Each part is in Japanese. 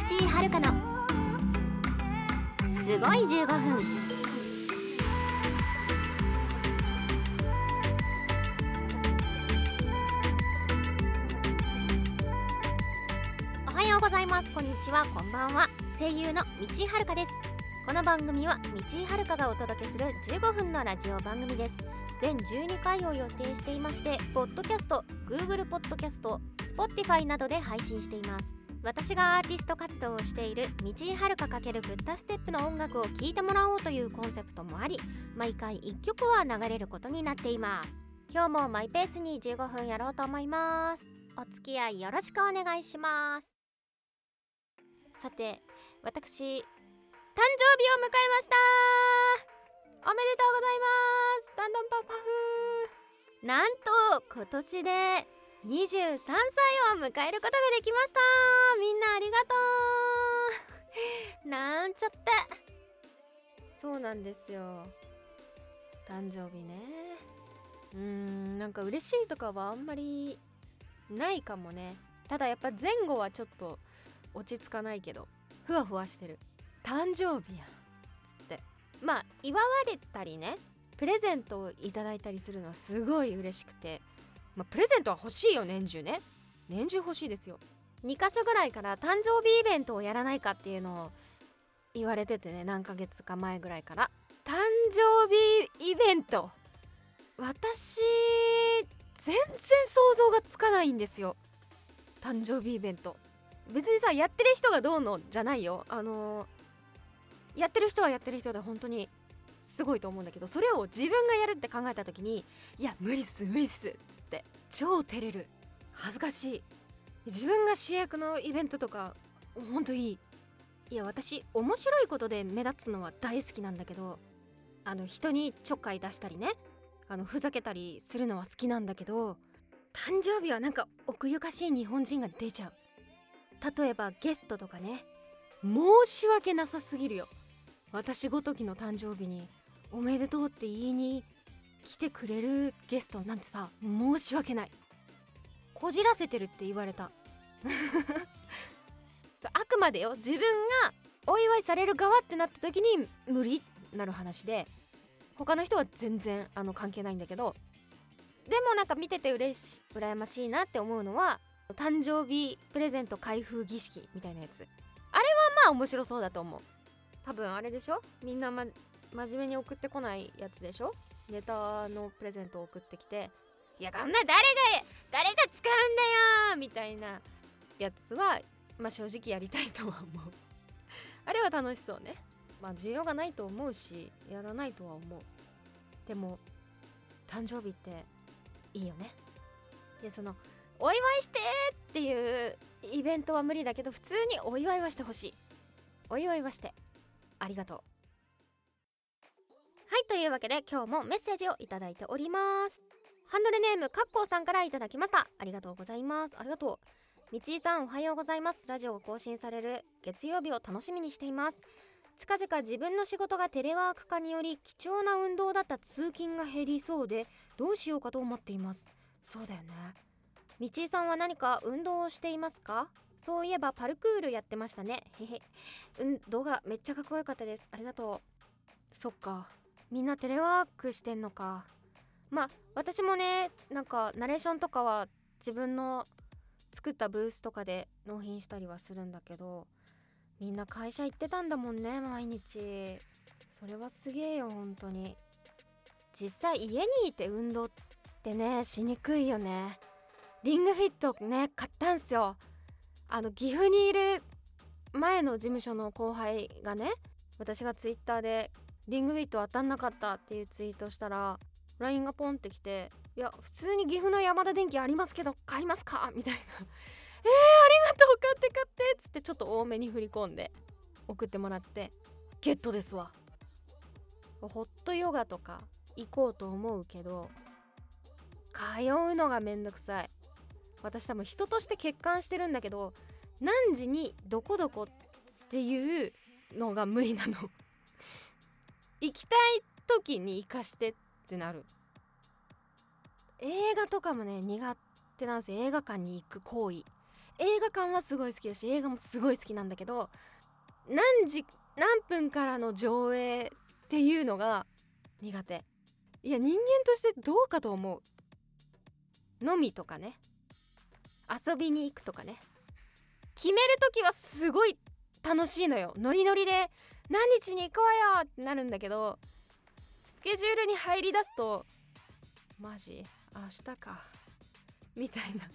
井遥の。すごい15分。おはようございます。こんにちは。こんばんは。声優の道井遥です。この番組は道井遥がお届けする15分のラジオ番組です。全12回を予定していましてポッドキャスト Google ポッドキャスト Spotify などで配信しています。私がアーティスト活動をしている道井遥かけるブッダステップの音楽を聴いてもらおうというコンセプトもあり毎回1曲は流れることになっています。今日もマイペースに15分やろうと思います。お付き合いよろしくお願いします。さて私誕生日を迎えました。おめでとうございます。どんどんパフパフ。なんと今年で23歳を迎えることができました。みんなありがとう。なんちゃって。そうなんですよ。誕生日ね。うーんなんか嬉しいとかはあんまりないかもね。ただやっぱ前後はちょっと落ち着かないけどふわふわしてる。誕生日やんつって。まあ祝われたりねプレゼントをいただいたりするのはすごい嬉しくて。まあ、プレゼントは欲しいよ年中ね。年中欲しいですよ。2箇所ぐらいから誕生日イベントをやらないかっていうのを言われててね何ヶ月か前ぐらいから。誕生日イベント。私全然想像がつかないんですよ。誕生日イベント。別にさやってる人がどうのじゃないよ。あのー、やってる人はやってる人で本当にすごいと思うんだけどそれを自分がやるって考えた時にいや無理っす無理っすっつって超照れる恥ずかしい。自分が主役のイベントとかほんといい。いや私面白いことで目立つのは大好きなんだけどあの人にちょっかい出したりねあのふざけたりするのは好きなんだけど誕生日はなんか奥ゆかしい日本人が出ちゃう。例えばゲストとかね申し訳なさすぎるよ。私ごときの誕生日におめでとうって言いに来てくれるゲストなんてさ申し訳ない。こじらせてるって言われた。あくまでよ。自分がお祝いされる側ってなった時に無理なる話で他の人は全然あの関係ないんだけど。でもなんか見てて嬉し羨ましいなって思うのは誕生日プレゼント開封儀式みたいなやつ。あれはまあ面白そうだと思う。多分あれでしょ？みんな、ま、真面目に送ってこないやつでしょ？ネタのプレゼントを送ってきていやこんな誰が誰が使うんだよ！みたいなやつはまあ正直やりたいとは思う。あれは楽しそうね。まあ需要がないと思うしやらないとは思う。でも誕生日っていいよね。でそのお祝いして！っていうイベントは無理だけど普通にお祝いはしてほしい。お祝いはして。ありがとう。はいというわけで今日もメッセージをいただいております。ハンドルネームかっこうさんからいただきました。ありがとうございます。ありがとう。みちいさんおはようございます。ラジオが更新される月曜日を楽しみにしています。近々自分の仕事がテレワーク化により貴重な運動だった通勤が減りそうでどうしようかと思っています。そうだよね。みちいさんは何か運動をしていますか？そういえばパルクールやってましたね。へへ。うん動画めっちゃかっこよかったです。ありがとう。そっか。みんなテレワークしてんのか。まあ私もねなんかナレーションとかは自分の作ったブースとかで納品したりはするんだけどみんな会社行ってたんだもんね毎日。それはすげえよ本当に。実際家にいて運動ってねしにくいよね。リングフィットね買ったんすよ。あの岐阜にいる前の事務所の後輩がね私がツイッターでリングフィット当たんなかったっていうツイートしたら LINE がポンってきて「いや普通に岐阜の山田電機ありますけど買いますか?」みたいな「えー、ありがとう買って買って」っつってちょっと多めに振り込んで送ってもらってゲットですわ。ホットヨガとか行こうと思うけど通うのがめんどくさい。私多分人として欠陥してるんだけど何時にどこどこっていうのが無理なの。行きたい時に行かしてってなる。映画とかもね苦手なんですよ。映画館に行く行為。映画館はすごい好きだし映画もすごい好きなんだけど何時何分からの上映っていうのが苦手。いや人間としてどうかと思う。飲みとかね。遊びに行くとかね。決める時はすごい楽しいのよ。ノリノリで何日に行こうよってなるんだけどスケジュールに入りだすとマジ明日かみたいな。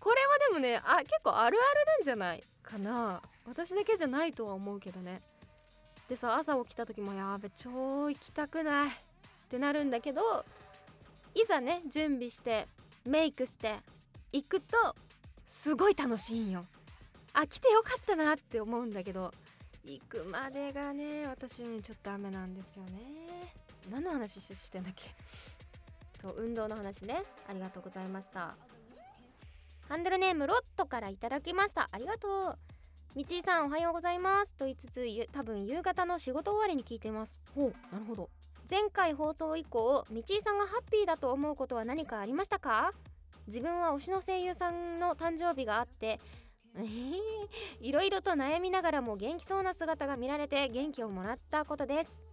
これはでもねあ結構あるあるなんじゃないかな。私だけじゃないとは思うけどね。でさ朝起きた時もやべ超行きたくないってなるんだけどいざね準備してメイクして行くとすごい楽しいんよ。あ来てよかったなって思うんだけど行くまでがね私はねちょっと雨なんですよね。何の話してんだっけ？そう運動の話ね。ありがとうございました。ハンドルネームロットからいただきました。ありがとう。みちいさんおはようございます。と言いつつ多分夕方の仕事終わりに聞いています。ほうなるほど。前回放送以降みちいさんがハッピーだと思うことは何かありましたか？自分は推しの声優さんの誕生日があってえー、いろいろと悩みながらも元気そうな姿が見られて元気をもらったことです。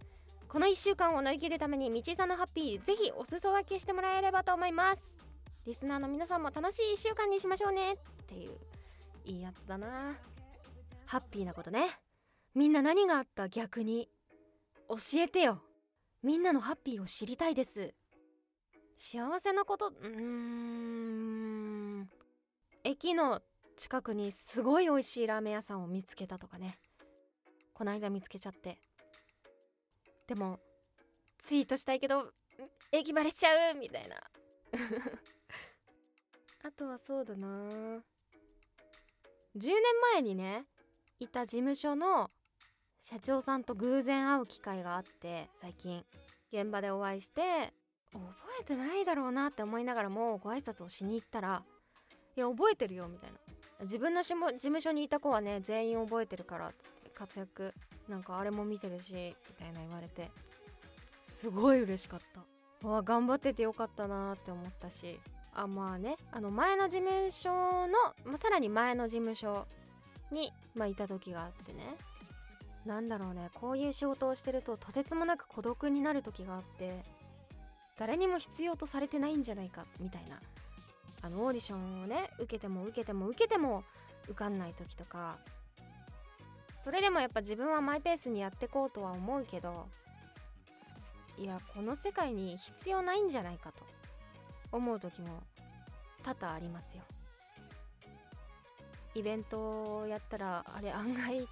この1週間を乗り切るために道井さんのハッピーぜひお裾分けしてもらえればと思います。リスナーの皆さんも楽しい1週間にしましょうね。っていういいやつだな。ハッピーなことね。みんな何があった？逆に。教えてよ。みんなのハッピーを知りたいです。幸せなことうーん。駅の近くにすごい美味しいラーメン屋さんを見つけたとかね。この間見つけちゃって。でもツイートしたいけど駅バレしちゃうみたいな。あとはそうだな。10年前にねいた事務所の社長さんと偶然会う機会があって最近。現場でお会いして覚えてないだろうなって思いながらもご挨拶をしに行ったら「いや覚えてるよ」みたいな。自分のしも事務所にいた子はね全員覚えてるからっつって活躍なんかあれも見てるしみたいな言われてすごい嬉しかった。わ頑張っててよかったなって思ったしあまあねあの前の事務所の、まあ、さらに前の事務所に、まあ、いた時があってね。なんだろうねこういう仕事をしてるととてつもなく孤独になる時があって誰にも必要とされてないんじゃないかみたいな。あのオーディションをね受けても受けても受けても受かんない時とか。それでもやっぱ自分はマイペースにやってこうとは思うけどいやこの世界に必要ないんじゃないかと思う時も多々ありますよ。イベントをやったらあれ案外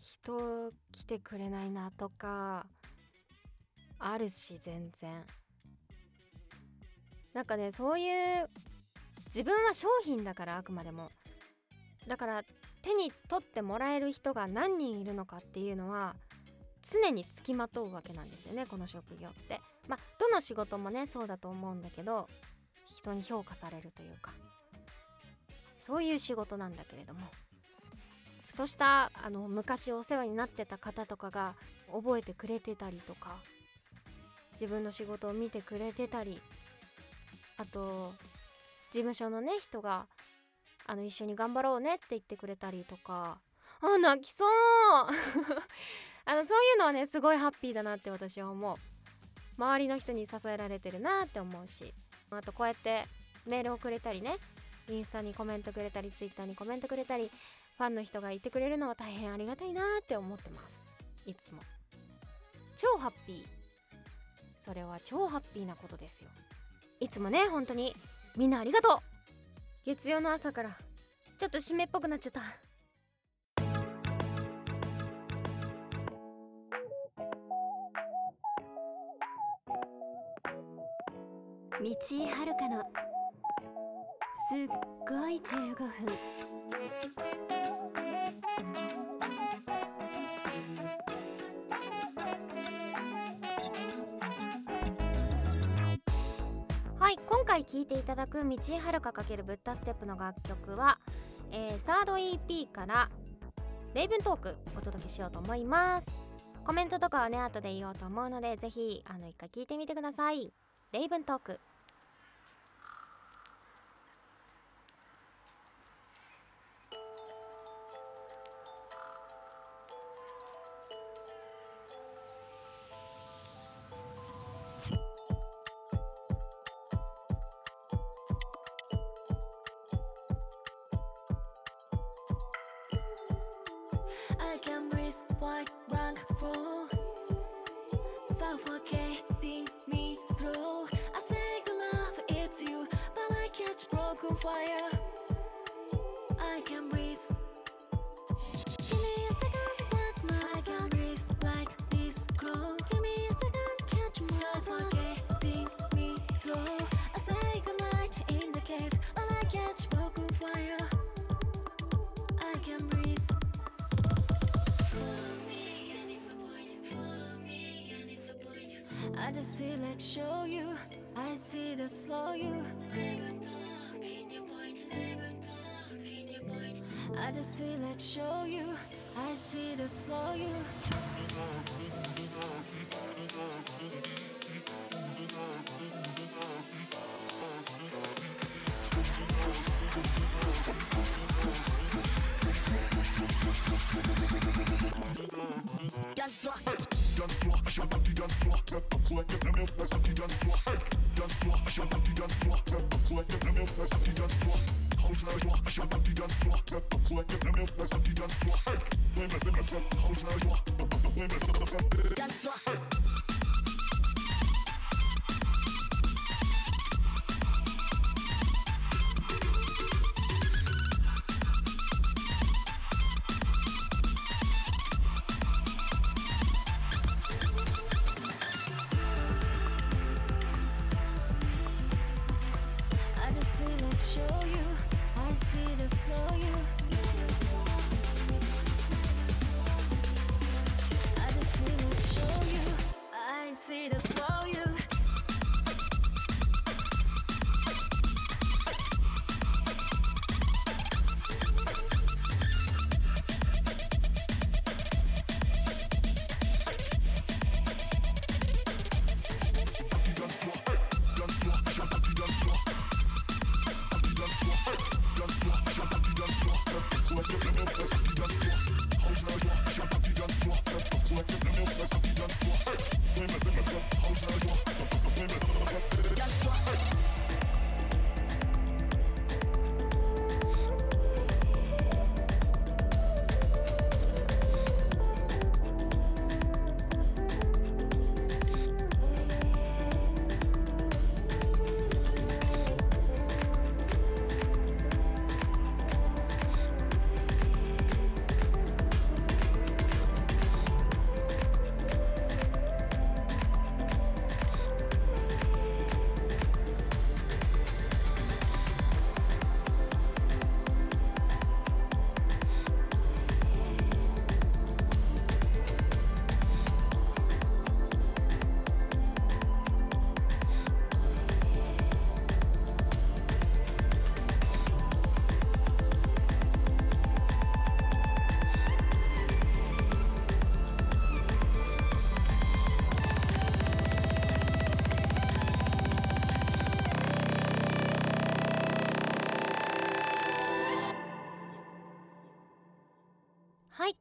人来てくれないなとかあるし全然。なんかねそういう自分は商品だからあくまでも。だから手に取ってもらえる人が何人いるのかっていうのは常につきまとうわけなんですよねこの職業って。まあどの仕事もねそうだと思うんだけど人に評価されるというか。そういう仕事なんだけれども。ふとしたあの昔お世話になってた方とかが覚えてくれてたりとか自分の仕事を見てくれてたりあと事務所のね人があの一緒に頑張ろうねって言ってくれたりとか。あ泣きそう。あのそういうのはねすごいハッピーだなって私は思う。周りの人に支えられてるなって思うし。あとこうやってメールをくれたりねインスタにコメントくれたりツイッターにコメントくれたりファンの人がいてくれるのは大変ありがたいなって思ってます。いつも。超ハッピー。それは超ハッピーなことですよ。いつもね本当に。みんなありがとう。月曜の朝から。ちょっと締めっぽくなっちゃった。道井遥のすっごい15分。聴いていただく道井遥×ブッダステップの楽曲は、えー、サード EP からレイブントークお届けしようと思います。コメントとかはね後で言おうと思うのでぜひあの一回聞いてみてください。レイブントーク。Suffocating me through. I say good love it's you But I catch broken fire. I can breathe. Give me a second, that's my I can breathe like this. Give me a second, catch me. I say goodnight in the cave While I catch broken fire. I can breathe I just see like show you. I see the slow you. Never talk in your point Never talk in your point I just see like show you. I see the slow you. Dance floor, floor, get them let's dance floor. Hey, up let's up let's empty get a new flex and be for. Hey,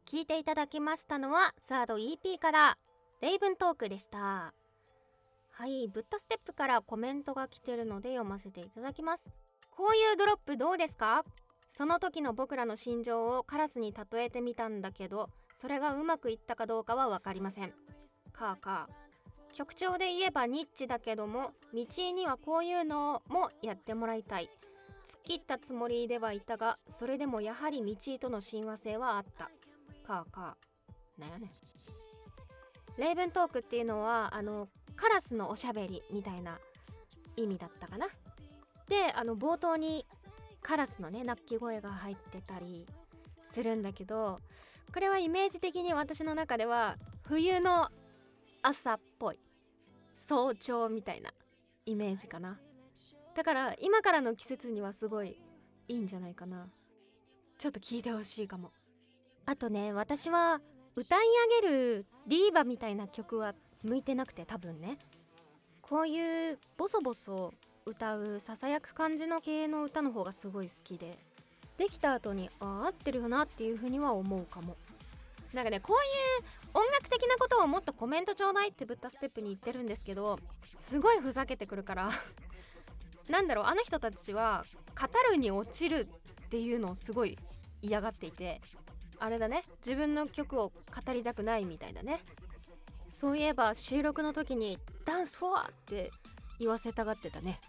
聞いていただきましたのはサード EP からレイブントークでした。はいブッダステップからコメントが来てるので読ませていただきます。こういうドロップどうですか？その時の僕らの心情をカラスに例えてみたんだけどそれがうまくいったかどうかは分かりません。かあかあ曲調で言えばニッチだけども道にはこういうのもやってもらいたい。突っ切ったつもりではいたがそれでもやはり道との親和性はあった。かあかあなんやねん。レイブントークっていうのはあのカラスのおしゃべりみたいな意味だったかな。であの冒頭にカラスのね鳴き声が入ってたりするんだけどこれはイメージ的に私の中では冬の朝っぽい早朝みたいなイメージかな。だから今からの季節にはすごいいいんじゃないかな。ちょっと聞いてほしいかも。あとね私は歌い上げるディーバみたいな曲は向いてなくて多分ね。こういうボソボソ歌うささやく感じの系の歌の方がすごい好きで。できた後にあ合ってるよなっていう風には思うかも。なんかねこういう音楽的なことをもっとコメントちょうだいってブッダステップに言ってるんですけどすごいふざけてくるから。なんだろうあの人たちは語るに落ちるっていうのをすごい嫌がっていて。あれだね。自分の曲を語りたくないみたいだね。そういえば収録の時に「ダンスフォア!」って言わせたがってたね。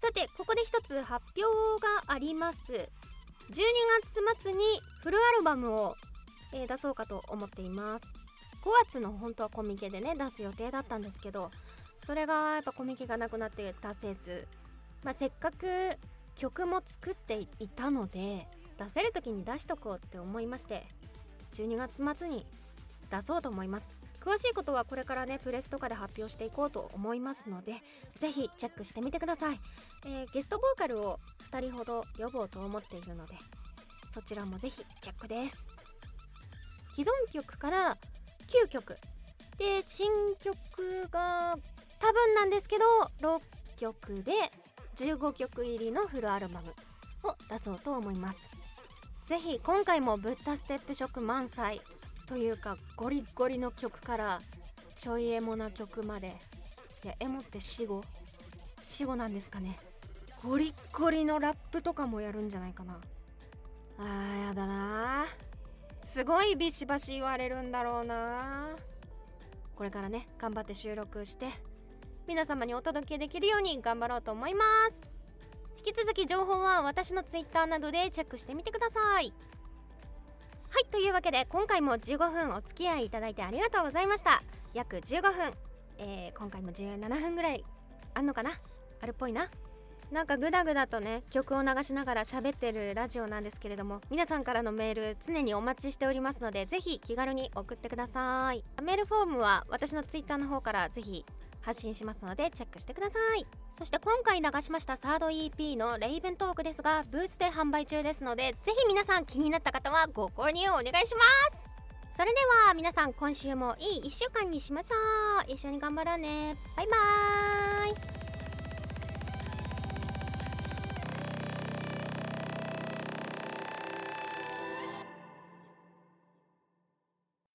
さてここで一つ発表があります。12月末にフルアルバムを、えー出そうかと思っています。5月の本当はコミケでね出す予定だったんですけどそれがやっぱコミケがなくなって出せず、まあ、せっかく曲も作っていたので出せる時に出しとこうって思いまして12月末に出そうと思います。詳しいことはこれからねプレスとかで発表していこうと思いますのでぜひチェックしてみてください、えーゲストボーカルを2人ほど呼ぼうと思っているのでそちらもぜひチェックです。既存曲から9曲。で新曲が多分なんですけど6曲で15曲入りのフルアルバムを出そうと思います。ぜひ今回もブッダステップ色満載というかゴリゴリの曲からちょいエモな曲まで。いやエモって死語？死語なんですかね。ゴリッゴリのラップとかもやるんじゃないかな。あーやだな。すごいビシバシ言われるんだろうな。これからね頑張って収録して皆様にお届けできるように頑張ろうと思います。引き続き情報は私の Twitter などでチェックしてみてください。はいというわけで今回も15分お付き合いいただいてありがとうございました。約15分、えー今回も17分ぐらいあんのかな？あるっぽいな。なんかグダグダとね曲を流しながら喋ってるラジオなんですけれども皆さんからのメール常にお待ちしておりますのでぜひ気軽に送ってください。メールフォームは私のツイッターの方からぜひ発信しますのでチェックしてください。そして今回流しましたサード EP のレイヴントークですがブースで販売中ですのでぜひ皆さん気になった方はご購入お願いします。それでは皆さん今週もいい1週間にしましょう。一緒に頑張ろうね。バイバーイ。